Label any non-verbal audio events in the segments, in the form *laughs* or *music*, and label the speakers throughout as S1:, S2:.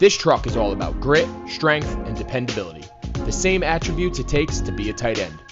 S1: This truck is all about grit, strength, and dependability, the same attributes it takes to be a tight end.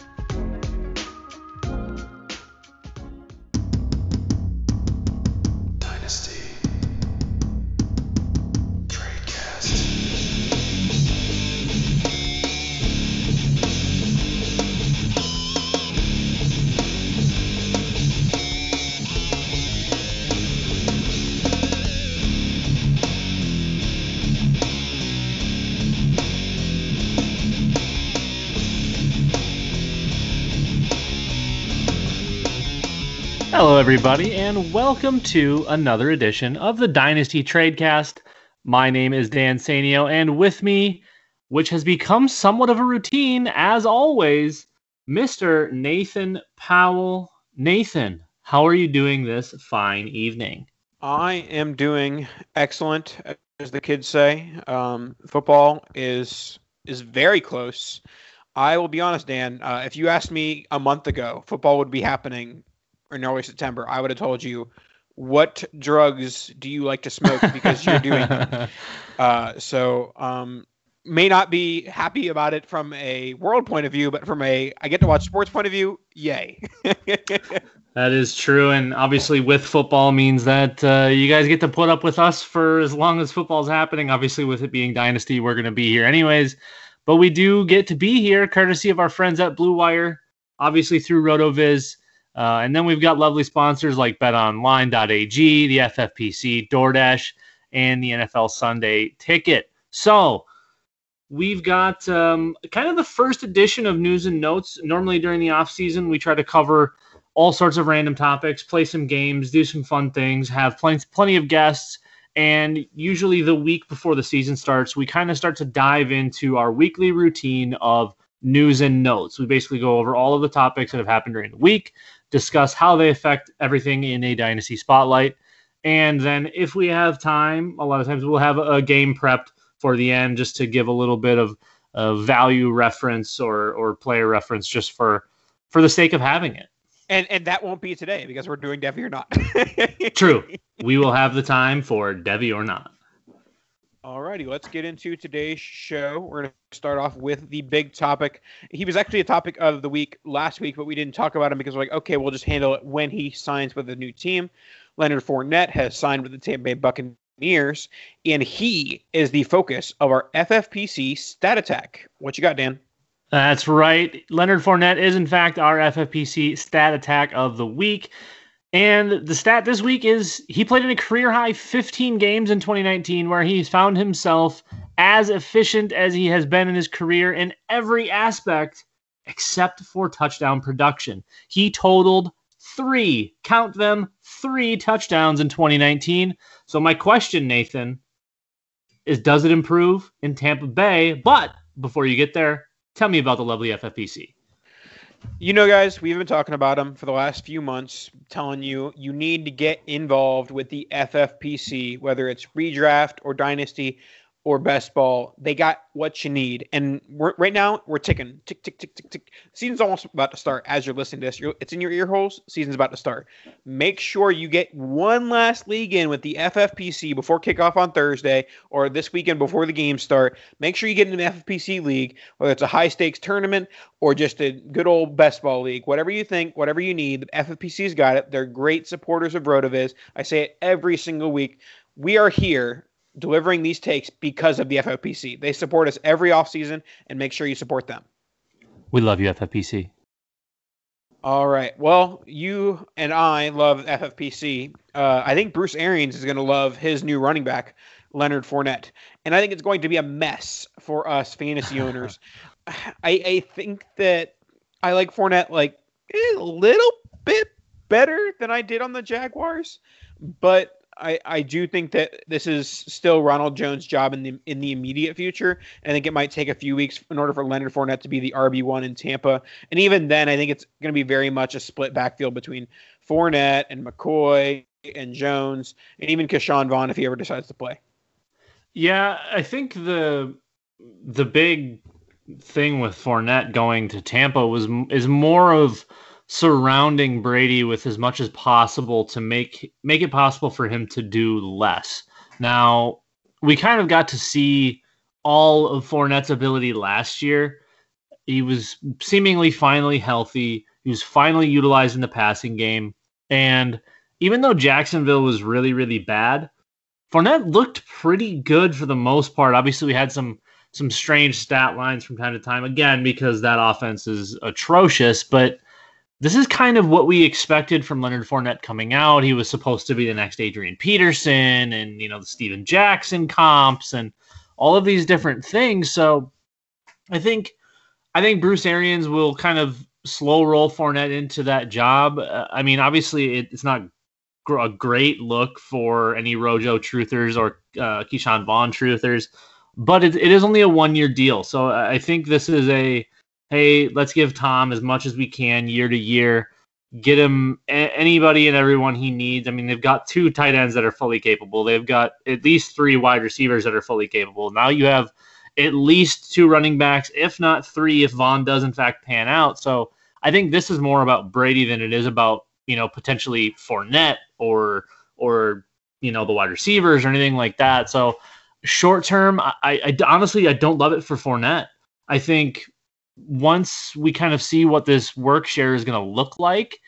S2: Everybody, and welcome to another edition of the Dynasty Tradecast. My name is Dan Sainio, and with me, which has become somewhat of a routine, as always, Mr. Nathan Powell. Nathan, how are you doing this fine evening?
S3: I am doing excellent, as the kids say. Um, football is is very close. I will be honest, Dan. Uh, if you asked me a month ago, football would be happening in early September, I would have told you, what drugs do you like to smoke because you're doing them. *laughs* Uh, so um, may not be happy about it from a world point of view, but from a I get to watch sports point of view, yay. *laughs*
S2: that is true, and obviously with football means that uh, you guys get to put up with us for as long as football's happening. Obviously, with it being dynasty, we're going to be here anyways, but we do get to be here courtesy of our friends at Blue Wire, obviously through RotoViz. Uh, and then we've got lovely sponsors like betonline.ag, the FFPC, DoorDash, and the NFL Sunday ticket. So we've got um, kind of the first edition of news and notes. Normally during the off season, we try to cover all sorts of random topics, play some games, do some fun things, have plenty, plenty of guests. And usually the week before the season starts, we kind of start to dive into our weekly routine of news and notes. We basically go over all of the topics that have happened during the week, discuss how they affect everything in a dynasty spotlight. And then, if we have time, a lot of times we'll have a game prepped for the end just to give a little bit of, value reference or, or player reference just for for the sake of having it.
S3: And and that won't be today because we're doing Devy or not.
S2: True. *laughs* We will have the time for Devy or not.
S3: Alrighty, let's get into today's show. We're going to start off with the big topic. He was actually a topic of the week last week, but we didn't talk about him because we're like, okay, we'll just handle it when he signs with a new team. Leonard Fournette has signed with the Tampa Bay Buccaneers, and he is the focus of our FFPC stat attack. What you got, Dan?
S2: That's right. Leonard Fournette is, in fact, our FFPC stat attack of the week. And the stat this week is he played in a career high 15 games in 2019, where he's found himself as efficient as he has been in his career in every aspect except for touchdown production. He totaled three, count them, three touchdowns in 2019. So, my question, Nathan, is does it improve in Tampa Bay? But before you get there, tell me about the lovely FFPC.
S3: You know, guys, we've been talking about them for the last few months, telling you you need to get involved with the FFPC, whether it's redraft or dynasty or best ball. They got what you need. And right now, we're ticking. Tick, tick, tick, tick, tick. Season's almost about to start as you're listening to this. You're, it's in your ear holes. Season's about to start. Make sure you get one last league in with the FFPC before kickoff on Thursday or this weekend before the games start. Make sure you get in the FFPC league, whether it's a high stakes tournament or just a good old best ball league. Whatever you think, whatever you need, the FFPC's got it. They're great supporters of RotoViz. I say it every single week. We are here delivering these takes because of the FFPC. They support us every offseason and make sure you support them.
S2: We love you, FFPC.
S3: All right. Well, you and I love FFPC. Uh, I think Bruce Arians is going to love his new running back, Leonard Fournette. And I think it's going to be a mess for us fantasy *laughs* owners. I, I think that I like Fournette like a little bit better than I did on the Jaguars, but I, I do think that this is still Ronald Jones' job in the in the immediate future. I think it might take a few weeks in order for Leonard Fournette to be the RB one in Tampa, and even then, I think it's going to be very much a split backfield between Fournette and McCoy and Jones, and even Ke'Shawn Vaughn if he ever decides to play.
S2: Yeah, I think the the big thing with Fournette going to Tampa was is more of surrounding Brady with as much as possible to make make it possible for him to do less. Now, we kind of got to see all of Fournette's ability last year. He was seemingly finally healthy. He was finally utilized in the passing game. And even though Jacksonville was really, really bad, Fournette looked pretty good for the most part. Obviously, we had some some strange stat lines from time to time, again, because that offense is atrocious, but this is kind of what we expected from Leonard Fournette coming out. He was supposed to be the next Adrian Peterson and, you know, the Steven Jackson comps and all of these different things. So I think I think Bruce Arians will kind of slow roll Fournette into that job. Uh, I mean, obviously it, it's not gr- a great look for any Rojo truthers or uh, Ke'Shawn Vaughn truthers, but it, it is only a one year deal. So I think this is a hey, let's give Tom as much as we can year to year, get him a- anybody and everyone he needs. I mean, they've got two tight ends that are fully capable. They've got at least three wide receivers that are fully capable. Now you have at least two running backs, if not three, if Vaughn does in fact pan out. So I think this is more about Brady than it is about you know potentially Fournette or or you know the wide receivers or anything like that. So short term, I, I honestly I don't love it for Fournette. I think once we kind of see what this work share is going to look like,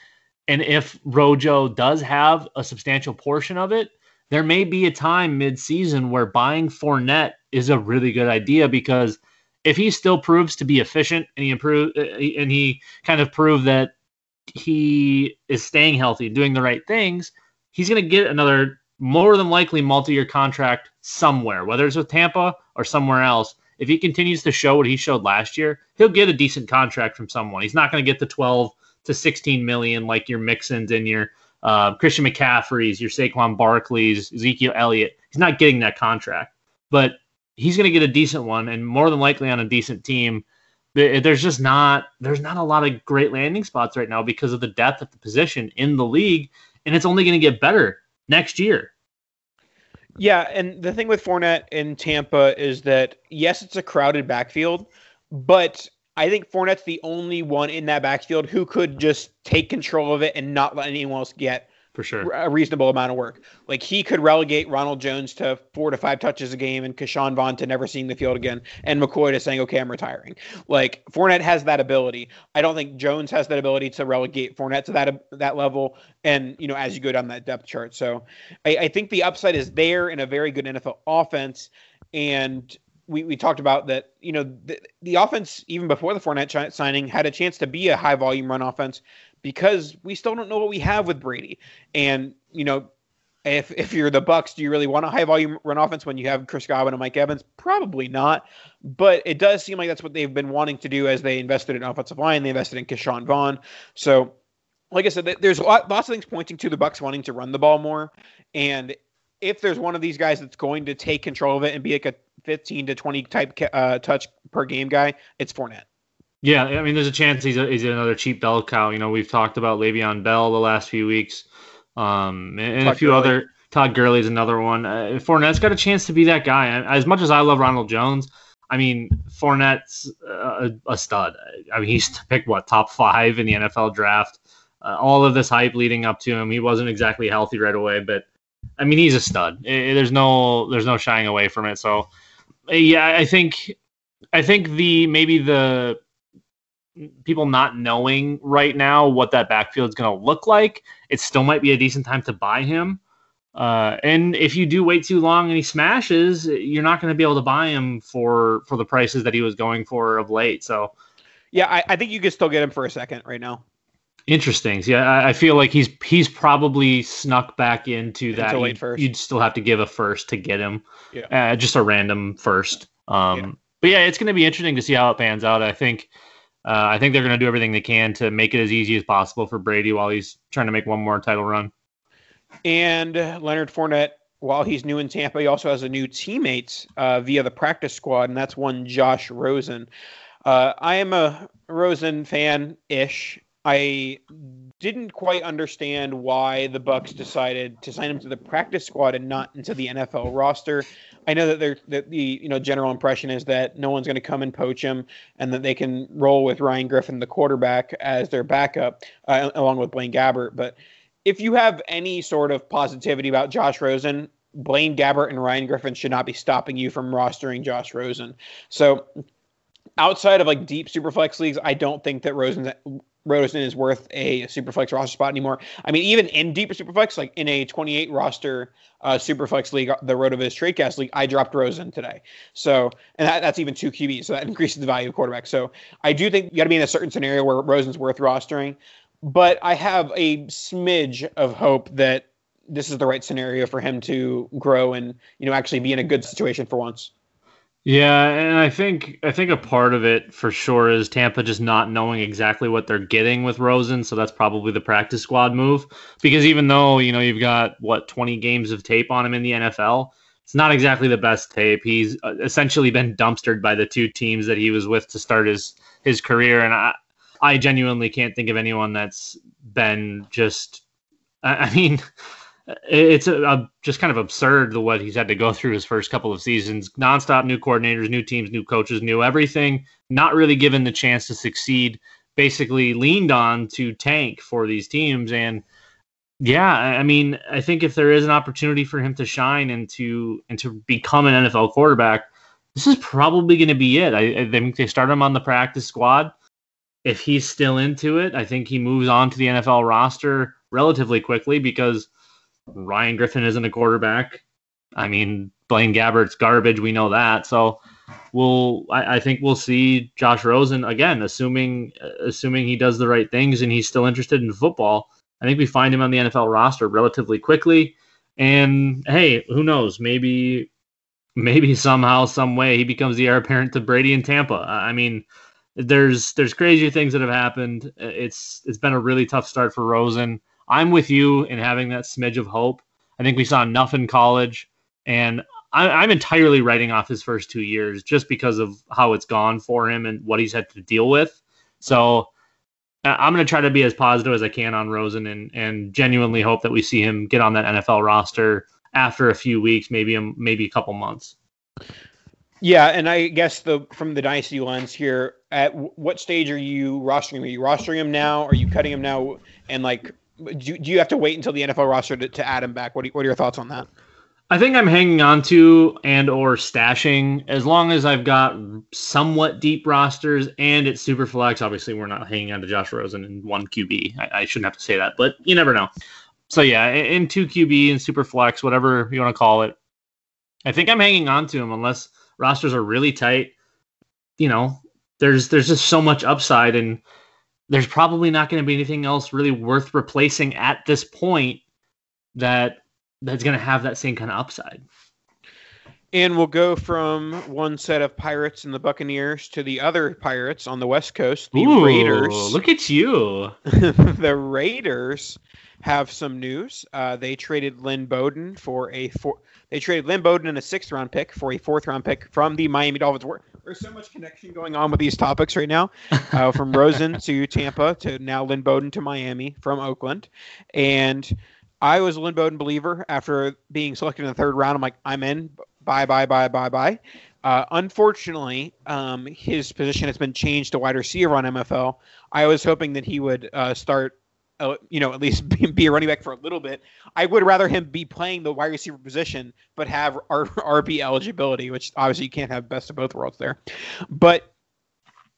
S2: and if Rojo does have a substantial portion of it, there may be a time mid-season where buying Fournette is a really good idea because if he still proves to be efficient and he improve uh, and he kind of prove that he is staying healthy, doing the right things, he's going to get another more than likely multi-year contract somewhere, whether it's with Tampa or somewhere else if he continues to show what he showed last year, he'll get a decent contract from someone. He's not going to get the 12 to 16 million like your Mixons and your uh, Christian McCaffrey's, your Saquon Barkley's, Ezekiel Elliott. He's not getting that contract, but he's going to get a decent one, and more than likely on a decent team. There's just not there's not a lot of great landing spots right now because of the depth at the position in the league, and it's only going to get better next year.
S3: Yeah, and the thing with Fournette in Tampa is that yes, it's a crowded backfield, but I think Fournette's the only one in that backfield who could just take control of it and not let anyone else get
S2: for sure
S3: a reasonable amount of work. Like he could relegate Ronald Jones to four to five touches a game and Ke'Shawn Vaughn to never seeing the field again, and McCoy to saying, "Okay, I'm retiring." Like Fournette has that ability. I don't think Jones has that ability to relegate Fournette to that that level. And you know, as you go down that depth chart, so I, I think the upside is there in a very good NFL offense, and we, we talked about that, you know, the, the offense, even before the Fournette signing, had a chance to be a high volume run offense because we still don't know what we have with Brady. And you know, if if you're the Bucs, do you really want a high volume run offense when you have Chris Godwin and Mike Evans? Probably not. But it does seem like that's what they've been wanting to do as they invested in offensive line. They invested in Ke'Shawn Vaughn. So, like I said, there's lots of things pointing to the Bucs wanting to run the ball more. And if there's one of these guys that's going to take control of it and be like a 15 to 20 type uh, touch per game guy, it's Fournette.
S2: Yeah, I mean, there's a chance he's a, he's another cheap bell cow. You know, we've talked about Le'Veon Bell the last few weeks, um, and, and a few Gurley. other. Todd Gurley is another one. Uh, Fournette's got a chance to be that guy. As much as I love Ronald Jones, I mean, Fournette's a, a stud. I mean, he's *laughs* picked what top five in the NFL draft. Uh, all of this hype leading up to him, he wasn't exactly healthy right away, but I mean, he's a stud. There's no there's no shying away from it. So, yeah, I think I think the maybe the people not knowing right now what that backfield is going to look like, it still might be a decent time to buy him. Uh, and if you do wait too long and he smashes, you're not going to be able to buy him for for the prices that he was going for of late. So,
S3: yeah, I, I think you could still get him for a second right now.
S2: Interesting. Yeah, I, I feel like he's he's probably snuck back into that. You'd, first. you'd still have to give a first to get him. Yeah. Uh, just a random first. Um, yeah. But yeah, it's going to be interesting to see how it pans out. I think uh, I think they're going to do everything they can to make it as easy as possible for Brady while he's trying to make one more title run.
S3: And Leonard Fournette, while he's new in Tampa, he also has a new teammate uh, via the practice squad, and that's one Josh Rosen. Uh, I am a Rosen fan ish. I didn't quite understand why the Bucs decided to sign him to the practice squad and not into the NFL roster. I know that that the you know general impression is that no one's going to come and poach him, and that they can roll with Ryan Griffin, the quarterback, as their backup, uh, along with Blaine Gabbert. But if you have any sort of positivity about Josh Rosen, Blaine Gabbert and Ryan Griffin should not be stopping you from rostering Josh Rosen. So outside of like deep superflex leagues, I don't think that Rosen's Rosen is worth a, superflex roster spot anymore. I mean, even in deeper superflex, like in a 28 roster uh, superflex league, the RotoViz TradeCast league, I dropped Rosen today. So, and that, that's even two QBs, so that *laughs* increases the value of quarterback. So, I do think you got to be in a certain scenario where Rosen's worth rostering, but I have a smidge of hope that this is the right scenario for him to grow and you know actually be in a good situation for once.
S2: Yeah, and I think I think a part of it for sure is Tampa just not knowing exactly what they're getting with Rosen, so that's probably the practice squad move. Because even though you know you've got what 20 games of tape on him in the NFL, it's not exactly the best tape. He's uh, essentially been dumpstered by the two teams that he was with to start his his career, and I I genuinely can't think of anyone that's been just. I mean *laughs* it's uh, a, a, just kind of absurd the what he's had to go through his first couple of seasons. Nonstop new coordinators new teams new coaches new everything. Not really given the chance to succeed. Basically leaned on to tank for these teams. And yeah i mean i think if there is an opportunity for him to shine and to and to become an nfl quarterback this is probably going to be it. I, I think they start him on the practice squad. If he's still into it i think he moves on to the nfl roster relatively quickly because Ryan Griffin isn't a quarterback. I mean, Blaine Gabbert's garbage. We know that. So we'll. I, I, think we'll see Josh Rosen again, assuming assuming he does the right things and he's still interested in football. I think we find him on the NFL roster relatively quickly. And hey, who knows? Maybe maybe somehow, some way, he becomes the heir apparent to Brady in Tampa. I mean, there's there's crazy things that have happened. It's it's been a really tough start for Rosen. I'm with you in having that smidge of hope. I think we saw enough in college, and I, am entirely writing off his first two years just because of how it's gone for him and what he's had to deal with. So I'm going to try to be as positive as I can on Rosen and and genuinely hope that we see him get on that NFL roster after a few weeks, maybe a, maybe a couple months.
S3: Yeah, and I guess the from the dynasty lens here, at what stage are you rostering? Are you rostering him now? Are you cutting him now? And like, do, do you have to wait until the NFL roster to, to add him back? What are, what are your thoughts on that?
S2: I think I'm hanging on to and or stashing as long as I've got somewhat deep rosters and it's super flex. Obviously, we're not hanging on to Josh Rosen in one QB. I, I shouldn't have to say that, but you never know. So yeah, in two QB and super flex, whatever you want to call it, I think I'm hanging on to him unless rosters are really tight. You know, there's there's just so much upside and there's probably not going to be anything else really worth replacing at this point that that's going to have that same kind of upside.
S3: And we'll go from one set of pirates and the Buccaneers to the other pirates on the West Coast, the
S2: Ooh,
S3: Raiders.
S2: Look at you. *laughs*
S3: the Raiders have some news. Uh, they traded Lynn Bowden for a four. They traded Lynn Bowden in a sixth round pick for a fourth round pick from the Miami Dolphins. There's so much connection going on with these topics right now, *laughs* uh, from Rosen to Tampa to now Lynn Bowden to Miami from Oakland, and I was a Lynn Bowden believer after being selected in the third round. I'm like, I'm in. Bye, bye, bye, bye, bye. Uh, unfortunately, um, his position has been changed to wide receiver on MFL. I was hoping that he would uh, start uh, you know, at least *laughs* be, be, a running back for a little bit. I would rather him be playing the wide receiver position, but have R- RB eligibility, which obviously you can't have best of both worlds there. But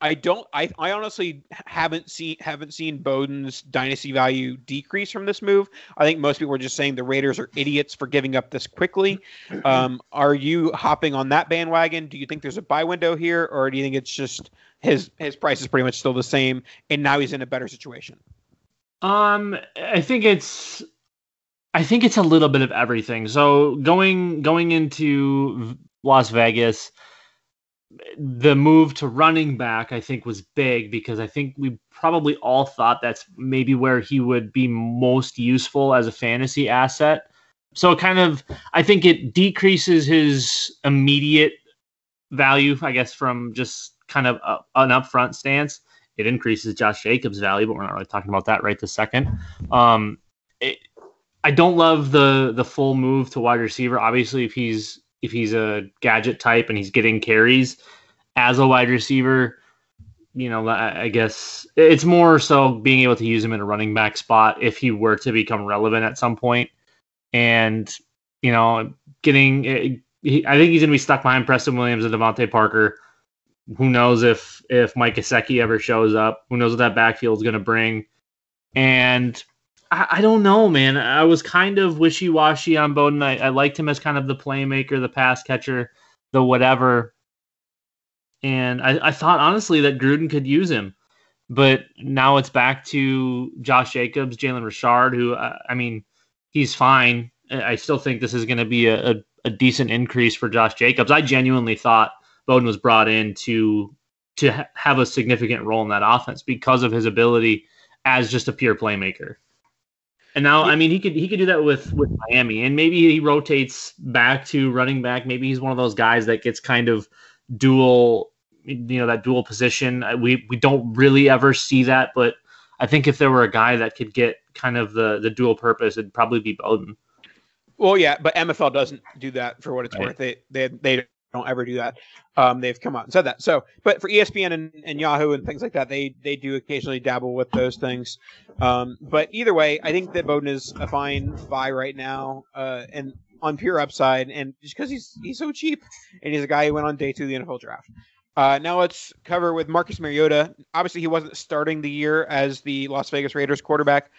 S3: I don't. I, I honestly haven't seen haven't seen Bowden's dynasty value decrease from this move. I think most people are just saying the Raiders are idiots for giving up this quickly. *clears throat* Um, are you hopping on that bandwagon? Do you think there's a buy window here, or do you think it's just his his price is pretty much still the same, and now he's in a better situation?
S2: Um, I think it's I think it's a little bit of everything. So going going into Las Vegas, the move to running back, I think, was big because I think we probably all thought that's maybe where he would be most useful as a fantasy asset. So it kind of, I think it decreases his immediate value, I guess, from just kind of a, an upfront stance. It increases Josh Jacobs' value, but we're not really talking about that right this second. Um, it, I don't love the the full move to wide receiver. Obviously, if he's if he's a gadget type and he's getting carries as a wide receiver, you know, I, guess it's more so being able to use him in a running back spot if he were to become relevant at some point. And you know, getting eh, he, I think he's going to be stuck behind Preston Williams and DeVante Parker. Who knows if if Mike Gesicki ever shows up? Who knows what that backfield is going to bring? And I, don't know, man. I was kind of wishy washy on Bowden. I, I liked him as kind of the playmaker, the pass catcher, the whatever. And I, I thought honestly that Gruden could use him. But now it's back to Josh Jacobs, Jalen Richard, who, uh, I mean, he's fine. I still think this is going to be a, a, a, decent increase for Josh Jacobs. I genuinely thought Bowden was brought in to to ha- have a significant role in that offense because of his ability as just a pure playmaker. And now, I mean, he could he could do that with with Miami, and maybe he rotates back to running back. Maybe he's one of those guys that gets kind of dual, you know, that dual position. We we don't really ever see that, but I think if there were a guy that could get kind of the the dual purpose, it'd probably be Bowden.
S3: Well, yeah, but MFL doesn't do that for what it's right. worth. They they they don't ever do that. Um, they've come out and said that. So, but for ESPN and, and Yahoo and things like that, they they do occasionally dabble with those things. Um, but either way, I think that Bowden is a fine buy right now, uh, and on pure upside, and just because he's he's so cheap, and he's a guy who went on day two of the NFL draft. Uh, now let's cover with Marcus Mariota. Obviously, he wasn't starting the year as the Las Vegas Raiders quarterback,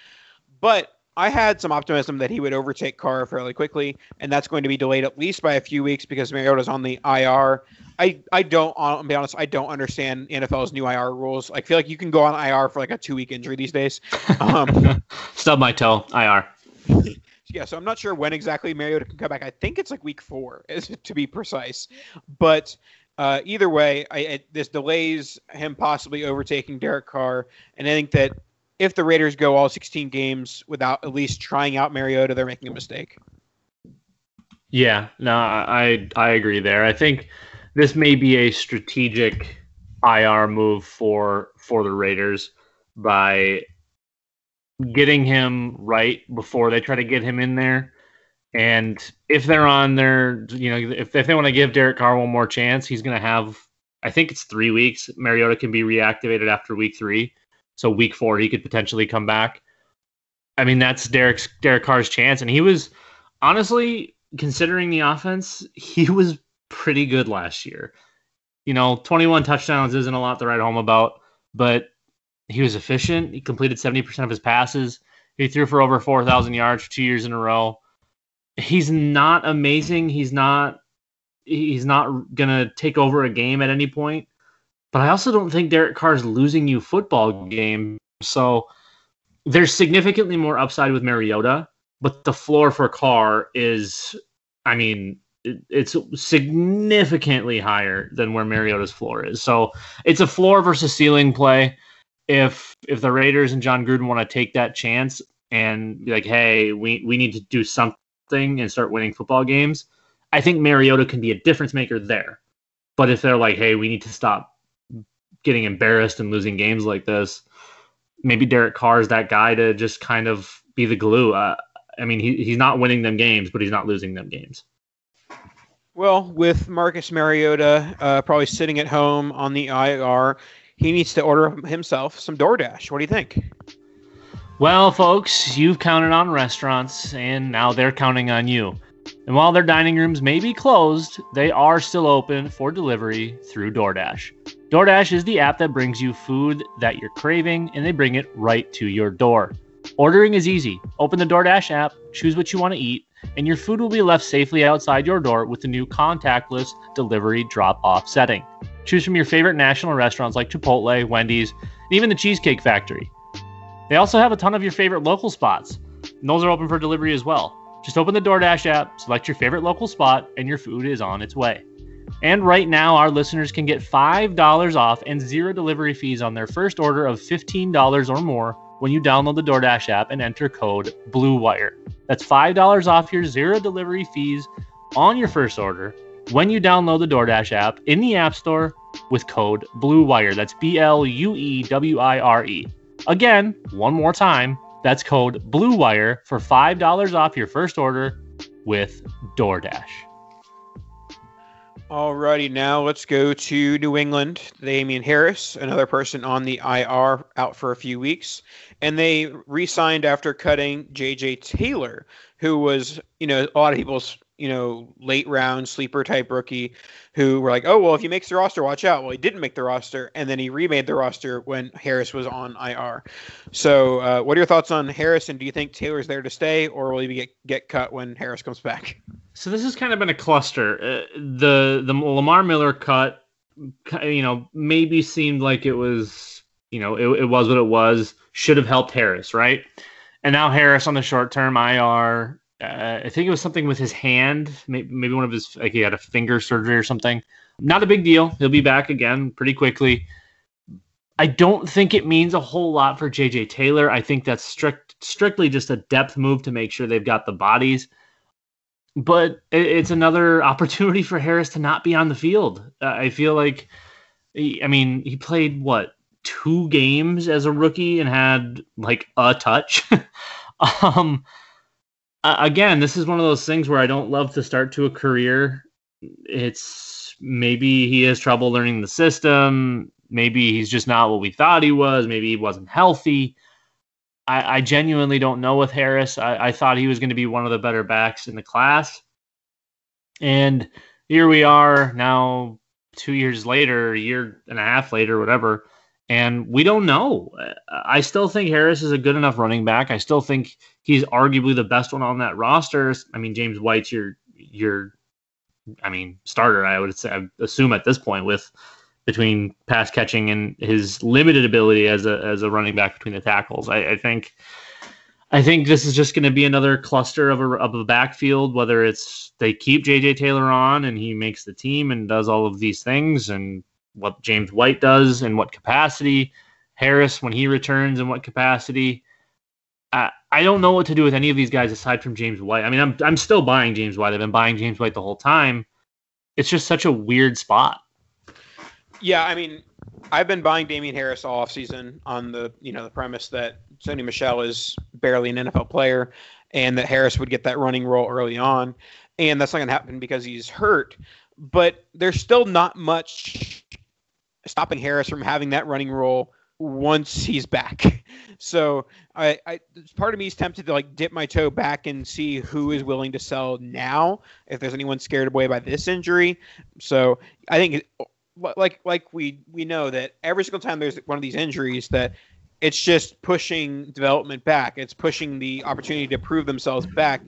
S3: but I had some optimism that he would overtake Carr fairly quickly, and that's going to be delayed at least by a few weeks because Mariota's on the IR. I, I don't, I'll be honest, I don't understand NFL's new IR rules. I feel like you can go on IR for like a two week injury these days.
S2: Um, *laughs* Stub my toe, IR. *laughs*
S3: yeah, so I'm not sure when exactly Mariota can come back. I think it's like week four, *laughs* to be precise. But uh, either way, I, I, this delays him possibly overtaking Derek Carr, and I think that if the Raiders go all 16 games without at least trying out Mariota, they're making a mistake.
S2: Yeah, no, I I agree there. I think this may be a strategic IR move for for the Raiders by getting him right before they try to get him in there. And if they're on their, you know, if, if they want to give Derek Carr one more chance, he's going to have, I think it's three weeks. Mariota can be reactivated after week three. So week four, he could potentially come back. I mean, that's Derek's Derek Carr's chance, and he was honestly considering the offense, he was pretty good last year. You know, 21 touchdowns isn't a lot to write home about, but he was efficient. He completed 70% of his passes. He threw for over 4,000 yards for two years in a row. He's not amazing. He's not. He's not gonna take over a game at any point, but I also don't think Derek Carr is losing you football games. So there's significantly more upside with Mariota, but the floor for Carr is, I mean, it's significantly higher than where Mariota's floor is. So it's a floor versus ceiling play. If if the Raiders and Jon Gruden want to take that chance and be like, hey, we we need to do something and start winning football games, I think Mariota can be a difference maker there. But if they're like, hey, we need to stop getting embarrassed and losing games like this, maybe Derek Carr is that guy to just kind of be the glue. Uh, I mean, he, he's not winning them games, but he's not losing them games.
S3: Well, with Marcus Mariota uh, probably sitting at home on the IR, he needs to order himself some DoorDash. What do you think?
S2: Well, folks, you've counted on restaurants, and now they're counting on you. And while their dining rooms may be closed, they are still open for delivery through DoorDash. DoorDash is the app that brings you food that you're craving and they bring it right to your door. Ordering is easy. Open the DoorDash app, choose what you want to eat, and your food will be left safely outside your door with the new contactless delivery drop off setting. Choose from your favorite national restaurants like Chipotle, Wendy's, and even the Cheesecake Factory. They also have a ton of your favorite local spots, and those are open for delivery as well. Just open the DoorDash app, select your favorite local spot, and your food is on its way. And right now, our listeners can get $5 off and zero delivery fees on their first order of $15 or more when you download the DoorDash app and enter code BLUEWIRE. That's $5 off your zero delivery fees on your first order when you download the DoorDash app in the App Store with code BLUEWIRE. That's B L U E W I R E. Again, one more time, that's code BLUEWIRE for $5 off your first order with DoorDash.
S3: Alrighty, now let's go to New England. Damien Harris, another person on the IR, out for a few weeks, and they re-signed after cutting J.J. Taylor, who was, you know, a lot of people's you know, late round sleeper type rookie who were like, oh, well, if he makes the roster, watch out. Well, he didn't make the roster, and then he remade the roster when Harris was on IR. So, uh, what are your thoughts on Harris, and do you think Taylor's there to stay, or will he get, get cut when Harris comes back?
S2: So, this has kind of been a cluster. Uh, the, the Lamar Miller cut, you know, maybe seemed like it was, you know, it, it was what it was, should have helped Harris, right? And now Harris on the short term IR uh, I think it was something with his hand, maybe, one of his like he had a finger surgery or something. Not a big deal. He'll be back again pretty quickly. I don't think it means a whole lot for JJ Taylor. I think that's strict strictly just a depth move to make sure they've got the bodies. But it's another *laughs* opportunity for Harris to not be on the field. I feel like, I mean, he played what two games as a rookie and had like a touch. *laughs* um, Uh, again, this is one of those things where I don't love to start to a career. It's maybe he has trouble learning the system. Maybe he's just not what we thought he was. Maybe he wasn't healthy. I, I genuinely don't know with Harris. I, I thought he was going to be one of the better backs in the class. And here we are now, two years later, a year and a half later, whatever and we don't know. I still think Harris is a good enough running back. I still think he's arguably the best one on that roster. I mean, James White's your your, I mean, starter. I would say, I assume at this point with between pass catching and his limited ability as a as a running back between the tackles. I, I think. I think this is just going to be another cluster of a, of a backfield, whether it's they keep JJ Taylor on and he makes the team and does all of these things and what James White does and what capacity, Harris when he returns in what capacity. I, I don't know what to do with any of these guys aside from James White. I mean, I'm I'm still buying James White. I've been buying James White the whole time. It's just such a weird spot.
S3: Yeah, I mean, I've been buying Damien Harris all offseason on the you know the premise that Sony Michel is barely an NFL player, and that Harris would get that running role early on, and that's not going to happen because he's hurt. But there's still not much stopping Harris from having that running role once he's back. *laughs* So I, I part of me is tempted to like dip my toe back and see who is willing to sell now if there's anyone scared away by this injury. So I think like like we we know that every single time there's one of these injuries that it's just pushing development back. It's pushing the opportunity to prove themselves back.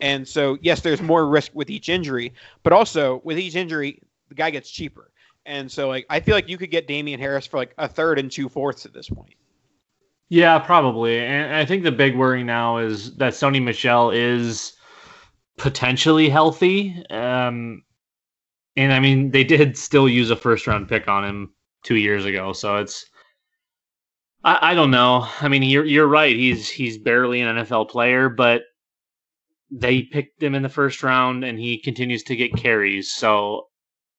S3: And so yes, there's more risk with each injury, but also with each injury, the guy gets cheaper. And so like I feel like you could get Damien Harris for like a third and two fourths at this point.
S2: Yeah, probably. And I think the big worry now is that Sony Michel is potentially healthy. Um, and I mean, they did still use a first round pick on him two years ago, so it's I, I don't know. I mean, you're you're right. He's he's barely an NFL player, but they picked him in the first round, and he continues to get carries. So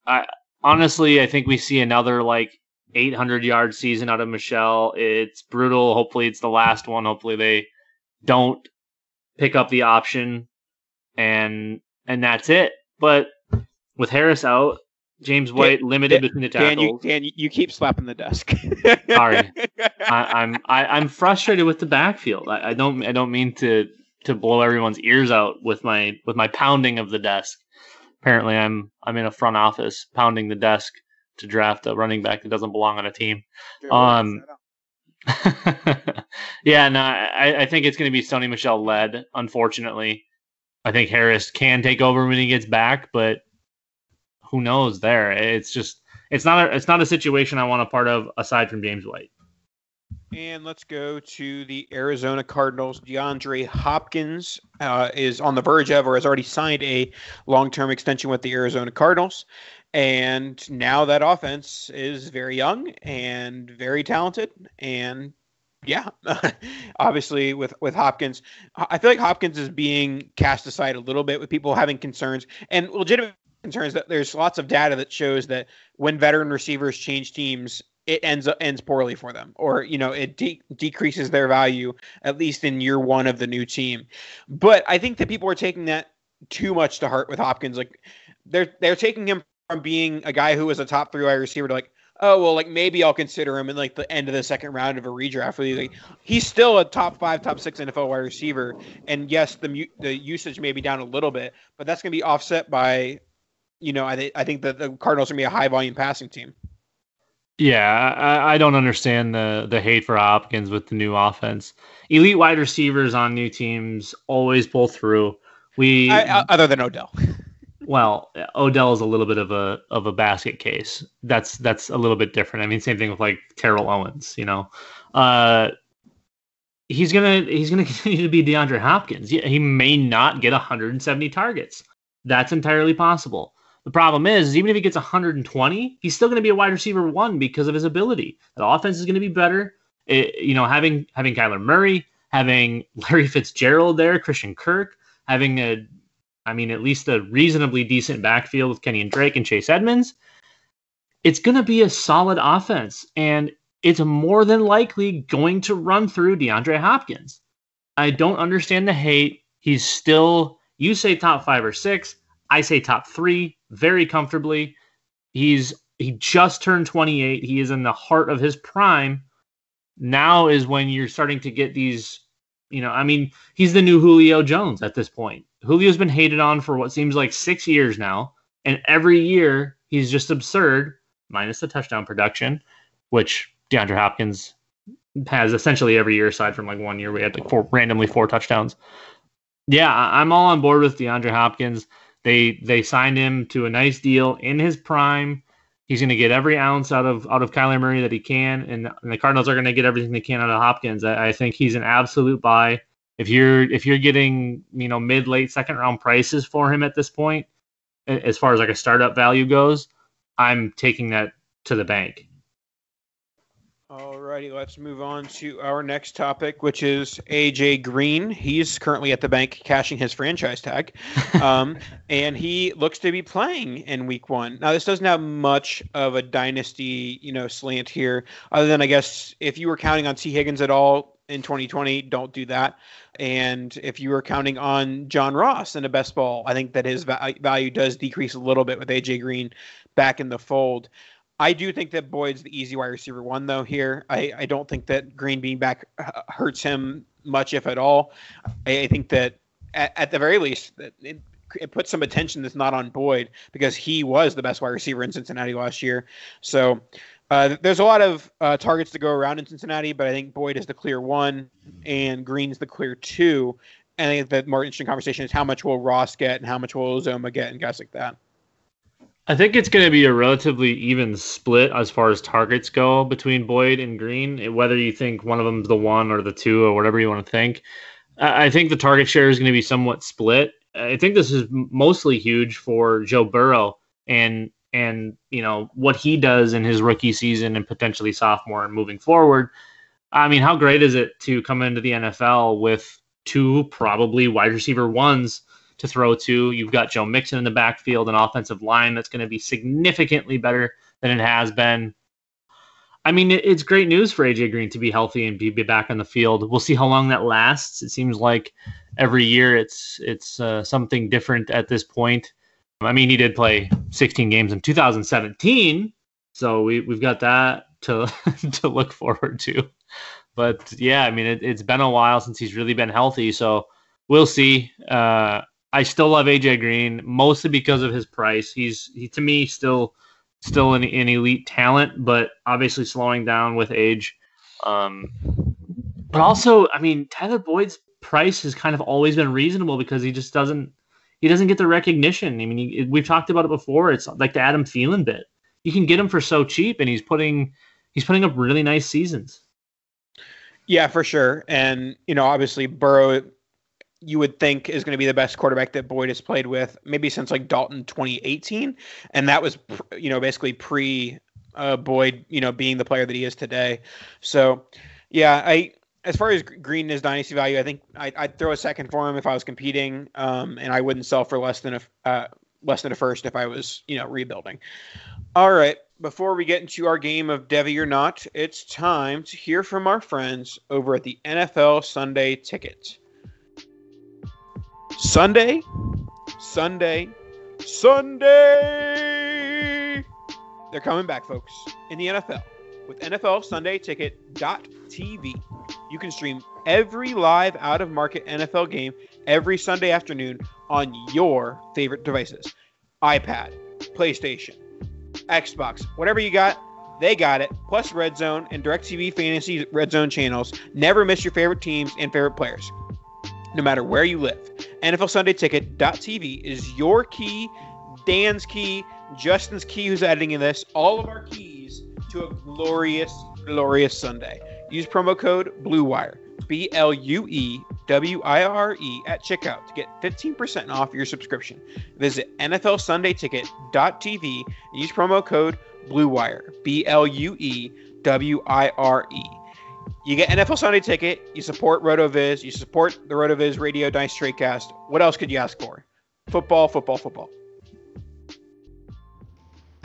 S2: I honestly, I think we see another like 800 yard season out of Michel. It's brutal. Hopefully, it's the last one. Hopefully, they don't pick up the option, and and that's it. But with Harris out, James White Dan, limited Dan, between the tackles.
S3: Dan, you, Dan, you keep slapping the desk. *laughs*
S2: Sorry, I, *laughs* am I, am i am frustrated with the backfield. I, I don't I don't mean to to blow everyone's ears out with my with my pounding of the desk apparently I'm I'm in a front office pounding the desk to draft a running back that doesn't belong on a team. Um, *laughs* yeah, no, I, I think it's going to be Sony Michel led. Unfortunately, I think Harris can take over when he gets back, but who knows? There, it's just it's not a it's not a situation I want a part of aside from James White.
S3: And let's go to the Arizona Cardinals. DeAndre Hopkins uh, is on the verge of or has already signed a long term extension with the Arizona Cardinals. And now that offense is very young and very talented. And yeah, *laughs* obviously with with Hopkins, I feel like Hopkins is being cast aside a little bit with people having concerns and legitimate concerns that there's lots of data that shows that when veteran receivers change teams, it ends ends poorly for them, or you know, it de- decreases their value at least in year one of the new team. But I think that people are taking that too much to heart with Hopkins. Like they're they're taking him from being a guy who was a top three wide receiver to like, oh well, like maybe I'll consider him in like the end of the second round of a redraft. Like, he's still a top five, top six NFL wide receiver, and yes, the the usage may be down a little bit, but that's going to be offset by, you know, I th- I think that the Cardinals are going to be a high volume passing team.
S2: Yeah, I, I, don't understand the the hate for Hopkins with the new offense. Elite wide receivers on new teams always pull through. We
S3: I, other than Odell. *laughs*
S2: Well, Odell is a little bit of a of a basket case. That's that's a little bit different. I mean, same thing with like Terrell Owens. You know, uh, he's gonna he's gonna *laughs* continue to be DeAndre Hopkins. He may not get 170 targets. That's entirely possible. The problem is, is even if he gets 120, he's still going to be a wide receiver one because of his ability. The offense is going to be better. It, you know, having having Kyler Murray, having *laughs* Larry Fitzgerald there, Christian Kirk, having a I mean, at least a reasonably decent backfield with Kenyan Drake and Chase Edmonds, it's going to be a solid offense. And it's more than likely going to run through DeAndre Hopkins. I don't understand the hate. He's still, you say top five or six. I say top three very comfortably. He's he just turned 28. He is in the heart of his prime. Now is when you're starting to get these, you know, I mean, he's the new Julio Jones at this point. Julio's been hated on for what seems like six years now, and every year he's just absurd, minus the touchdown production, which DeAndre Hopkins has essentially every year, aside from like one year we had like four randomly four touchdowns. Yeah, I'm all on board with DeAndre Hopkins. They they signed him to a nice deal in his prime. He's going to get every ounce out of out of Kyler Murray that he can, and, and the Cardinals are going to get everything they can out of Hopkins. I, I think he's an absolute buy if you're if you're getting you know mid late second round prices for him at this point as far as like a startup value goes i'm taking that to the bank
S3: Alrighty, let's move on to our next topic, which is AJ Green. He's currently at the bank cashing his franchise tag, *laughs* um, and he looks to be playing in Week One. Now, this doesn't have much of a dynasty, you know, slant here, other than I guess if you were counting on Tee Higgins at all in 2020, don't do that. And if you were counting on John Ross in a best ball, I think that his value does decrease a little bit with AJ Green back in the fold. I do think that Boyd's the easy wide receiver one though here. I, I don't think that Green being back hurts him much, if at all. I, I think that at, at, the very least, it, it puts some attention that's not on Boyd because he was the best wide receiver in Cincinnati last year. So uh, there's a lot of uh, targets to go around in Cincinnati, but I think Boyd is the clear one and Green's the clear two. And I think the more interesting conversation is how much will Ross get and how much will Ozoma get and guys like that.
S2: I think it's going to be a relatively even split as far as targets go between Boyd and Green, eh, whether you think one of them's the one or the two or whatever you want to think. I think the target share is going to be somewhat split. I think this is mostly huge for Joe Burrow and and you know what he does in his rookie season and potentially sophomore and moving forward. I mean, how great is it to come into the NFL with two probably wide receiver ones to throw to? You've got Joe Mixon in the backfield, an offensive line that's going to be significantly better than it has been. I mean, it's great news for AJ Green to be healthy and be, be back on the field. We'll see how long that lasts. It seems like every year it's it's uh, something different at this point. I mean, he did play 16 games in 2017, so we we've got that to *laughs* to look forward to. But yeah, I mean, it, has been a while since he's really been healthy, so we'll see. Uh, I still love AJ Green mostly because of his price. He's he to me still still an, an elite talent, but obviously slowing down with age. Um, but also, I mean, Tyler Boyd's price has kind of always been reasonable because he just doesn't he doesn't get the recognition. I mean, he, we've talked about it before. It's like the Adam Thielen bit. You can get him for so cheap, and he's putting he's putting up really nice seasons.
S3: Yeah, for sure. And you know, obviously, Burrow you would think is going to be the best quarterback that Boyd has played with, maybe since like Dalton 2018, and that was you know basically pre uh, Boyd you know being the player that he is today. So yeah, I as far as Green is dynasty value, I think I'd, I'd, throw a second for him if I was competing, um, and I wouldn't sell for less than a uh, less than a first if I was you know rebuilding. All right, before we get into our game of Devy or Not, it's time to hear from our friends over at the NFL Sunday Ticket. Sunday, Sunday, Sunday. They're coming back, folks, in the NFL with NFL Sunday Ticket.tv. You can stream every live out of market NFL game every Sunday afternoon on your favorite devices iPad, PlayStation, Xbox, whatever you got, they got it. Plus Red Zone and DirecTV Fantasy Red Zone channels. Never miss your favorite teams and favorite players, no matter where you live. NFL Sunday Ticket.tv is your key, Dan's key, Justin's key, who's editing this, all of our keys to a glorious, glorious Sunday. Use promo code BLUEWIRE, B L U E W I R E, at checkout to get 15% off your subscription. Visit NFLSundayTicket.tv and use promo code BLUEWIRE, B L U E W I R E. You get an NFL Sunday Ticket, you support RotoViz, you support the RotoViz Radio Dice Tradecast. What else could you ask for? Football, football, football.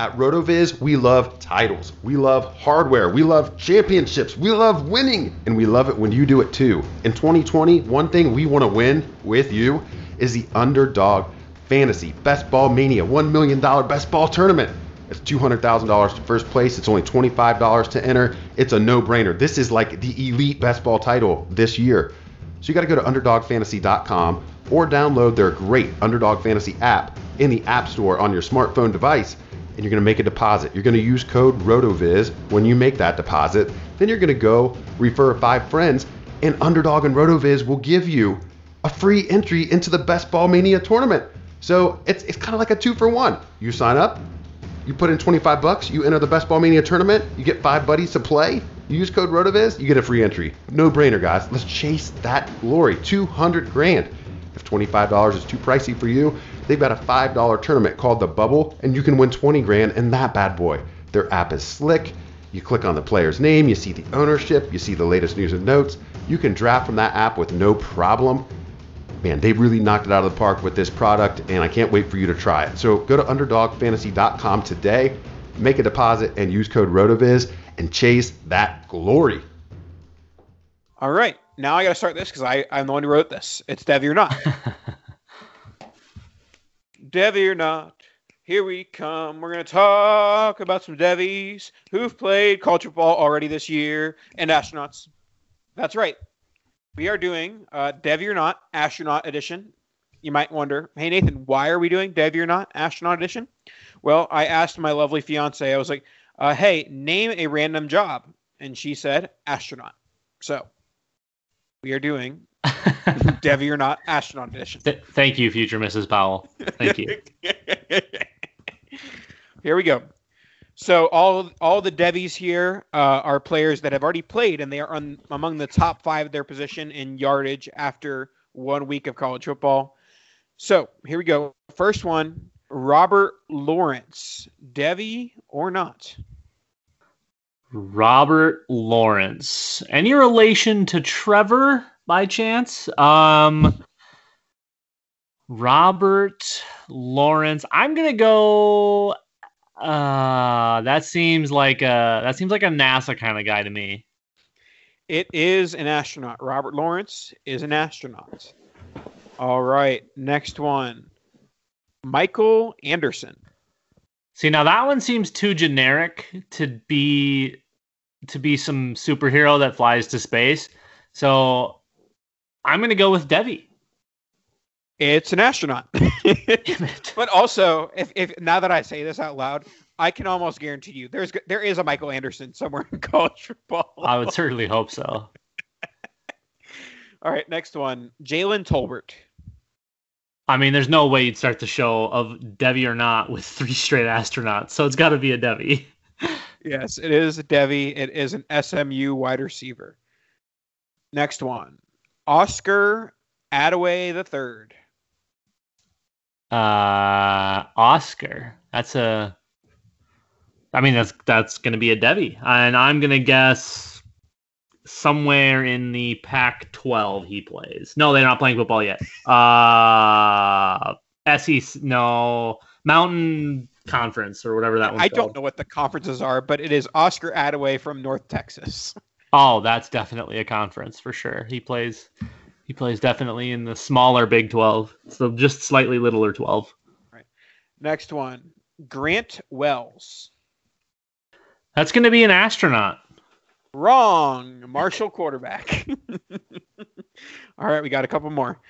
S4: At RotoViz, we love titles. We love hardware. We love championships. We love winning. And we love it when you do it too. In 2020, one thing we want to win with you is the Underdog Fantasy Best Ball Mania $1 million Best Ball Tournament. It's $200,000 to first place. It's only $25 to enter. It's a no brainer. This is like the elite best ball title this year. So you got to go to UnderdogFantasy.com or download their great Underdog Fantasy app in the App Store on your smartphone device and you're going to make a deposit. You're going to use code RotoViz when you make that deposit. Then you're going to go refer five friends, and Underdog and RotoViz will give you a free entry into the Best Ball Mania tournament. So it's, it's kind of like a two for one. You sign up, you put in 25 bucks, you enter the Best Ball Mania tournament, you get five buddies to play. You use code RotoViz, you get a free entry. No brainer, guys. Let's chase that glory. 200 grand. If $25 is too pricey for you, they've got a $5 tournament called The Bubble, and you can win 20 grand in that bad boy. Their app is slick. You click on the player's name, you see the ownership, you see the latest news and notes. You can draft from that app with no problem. Man, they've really knocked it out of the park with this product, and I can't wait for you to try it. So go to underdogfantasy.com today, make a deposit, and use code RotoViz and chase that glory.
S3: All right now I got to start this because I'm the one who wrote this. It's Devy or not. *laughs* Devy or not. Here we come. We're going to talk about some Devies who've played college football already this year and astronauts. That's right. We are doing uh, Devy or not astronaut edition. You might wonder, hey Nathan, why are we doing Devy or not astronaut edition? Well, I asked my lovely fiance. I was like, uh, "Hey, name a random job," and she said astronaut. So we are doing *laughs* Devy or Not Astronaut Edition.
S2: Th- thank you, future Mrs. Powell. Thank you. *laughs*
S3: here we go. So all all the Devies here uh, are players that have already played, and they are on, among the top five of their position in yardage after one week of college football. So here we go. First one, Robert Lawrence, Devy or not?
S2: Robert Lawrence. Any relation to Trevor by chance? Um, Robert Lawrence. I'm gonna go. Uh, that seems like a that seems like a NASA kind of guy to me.
S3: It is an astronaut. Robert Lawrence is an astronaut. All right, next one. Michael Anderson.
S2: See, now that one seems too generic to be to be some superhero that flies to space. So I'm going to go with Devy.
S3: It's an astronaut. *laughs* *laughs* but also, if, if now that I say this out loud, I can almost guarantee you there's there is a Michael Anderson somewhere in *laughs* college football.
S2: I would certainly hope so.
S3: All right, next one, Jalen Tolbert.
S2: I mean, there's no way you'd start the show of Devy or not with three straight astronauts, so it's got to be a Devy.
S3: yes, it is a Devy. It is an SMU wide receiver. Next one, Oscar Adaway the third.
S2: Uh, Oscar. That's a. I mean, that's that's going to be a Devy, and I'm going to guess somewhere in the Pac-12 he plays. No, they're not playing football yet. Uh, SEC. No, Mountain Conference or whatever that one.
S3: I don't know what the conferences are, but it is Oscar Adaway from North Texas.
S2: Oh, that's definitely a conference for sure. He plays. He plays definitely in the smaller Big 12, so just slightly littler 12. Right.
S3: Next one, Grant Wells.
S2: That's going to be an astronaut.
S3: Wrong. Marshall quarterback. *laughs* All right, we got a couple more.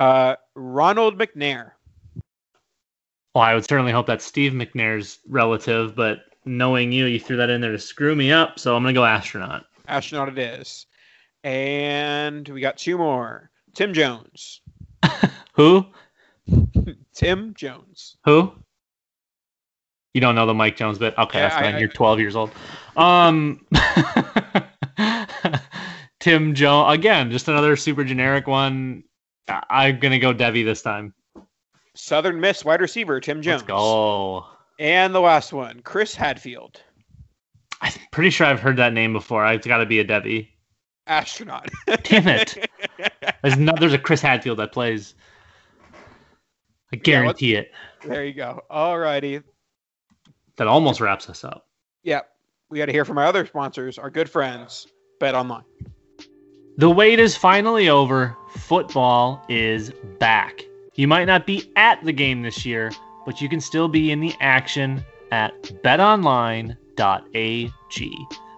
S3: Uh, Ronald McNair.
S2: Well, I would certainly hope that's Steve McNair's relative, but knowing you, you threw that in there to screw me up, so I'm going to go astronaut.
S3: Astronaut it is. And we got two more. Tim Jones. *laughs*
S2: Who? *laughs*
S3: Tim Jones.
S2: Who? You don't know the Mike Jones bit? Okay,
S3: Yeah,
S2: that's fine.
S3: I- I-
S2: You're 12 years old. Um, *laughs* Tim Jones again, just another super generic one. I- I'm gonna go Devy this time.
S3: Southern Miss wide receiver Tim Jones.
S2: Let's go.
S3: And the last one, Chris Hadfield.
S2: I'm pretty sure I've heard that name before. I've got to be a Devy.
S3: Astronaut.
S2: Damn it. *laughs* There's no, there's a Chris Hadfield that plays. I guarantee it.
S3: there you go. All righty.
S2: That almost wraps us up.
S3: Yep. We got to hear from our other sponsors, our good friends, Bet Online.
S2: The wait is finally over. Football is back. You might not be at the game this year, but you can still be in the action at betonline.ag.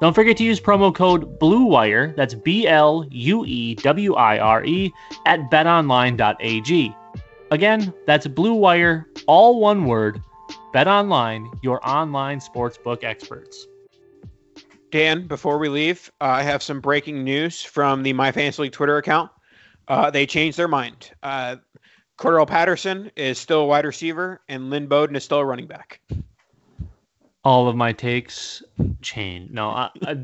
S2: Don't forget to use promo code BLUEWIRE, that's B L U E W I R E, at betonline.ag. Again, that's BLUEWIRE, all one word. BetOnline, your online sportsbook experts.
S3: Dan, before we leave, uh, I have some breaking news from the My Fantasy League Twitter account. Uh, they changed their mind. Uh, Cordarrelle Patterson is still a wide receiver, and Lynn Bowden is still a running back.
S2: All of my takes chain. No, I, I,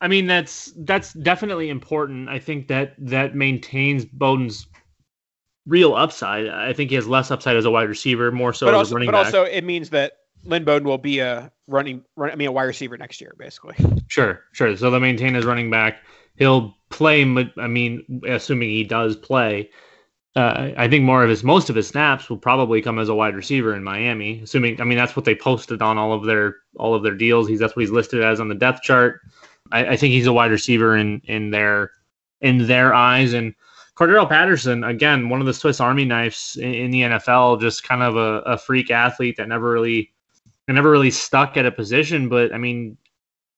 S2: I mean that's that's definitely important. I think that that maintains Bowden's real upside. I think he has less upside as a wide receiver, more so
S3: but
S2: as
S3: also,
S2: a running
S3: but
S2: back.
S3: also, it means that Lynn Bowden will be a running, run, I mean, a wide receiver next year, basically.
S2: Sure, sure. So they'll maintain his running back. He'll play. I mean, assuming he does play. Uh, I think more of his most of his snaps will probably come as a wide receiver in Miami. Assuming, I mean, that's what they posted on all of their all of their deals. He's that's what he's listed as on the depth chart. I, I think he's a wide receiver in in their in their eyes. And Cordarrelle Patterson, again, one of the Swiss Army knives in, in the NFL, just kind of a, a freak athlete that never really never really stuck at a position. But I mean,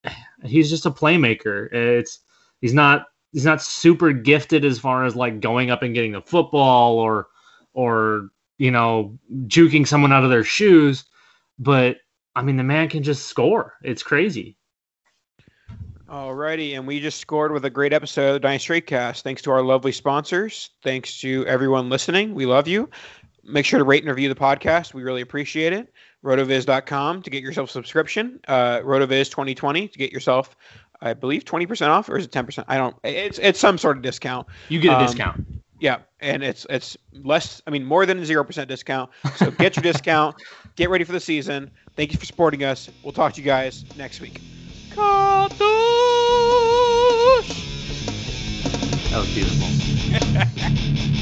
S2: *sighs* he's just a playmaker. It's he's not he's not super gifted as far as like going up and getting the football or or you know juking someone out of their shoes, but I mean the man can just score. It's crazy.
S3: Alrighty, and we just scored with a great episode of the Dynasty TradeCast. Thanks to our lovely sponsors. Thanks to everyone listening. We love you. Make sure to rate and review the podcast. We really appreciate it. Rotoviz.com to get yourself a subscription. Uh, Rotoviz 2020 to get yourself, I believe, 20% off, or is it 10%? I don't. It's it's some sort of discount.
S2: You get a
S3: Um,
S2: discount.
S3: Yeah, and it's it's less. I mean, more than a zero percent discount. So get your discount. *laughs* Get ready for the season. Thank you for supporting us. We'll talk to you guys next week.
S2: That was beautiful. *laughs*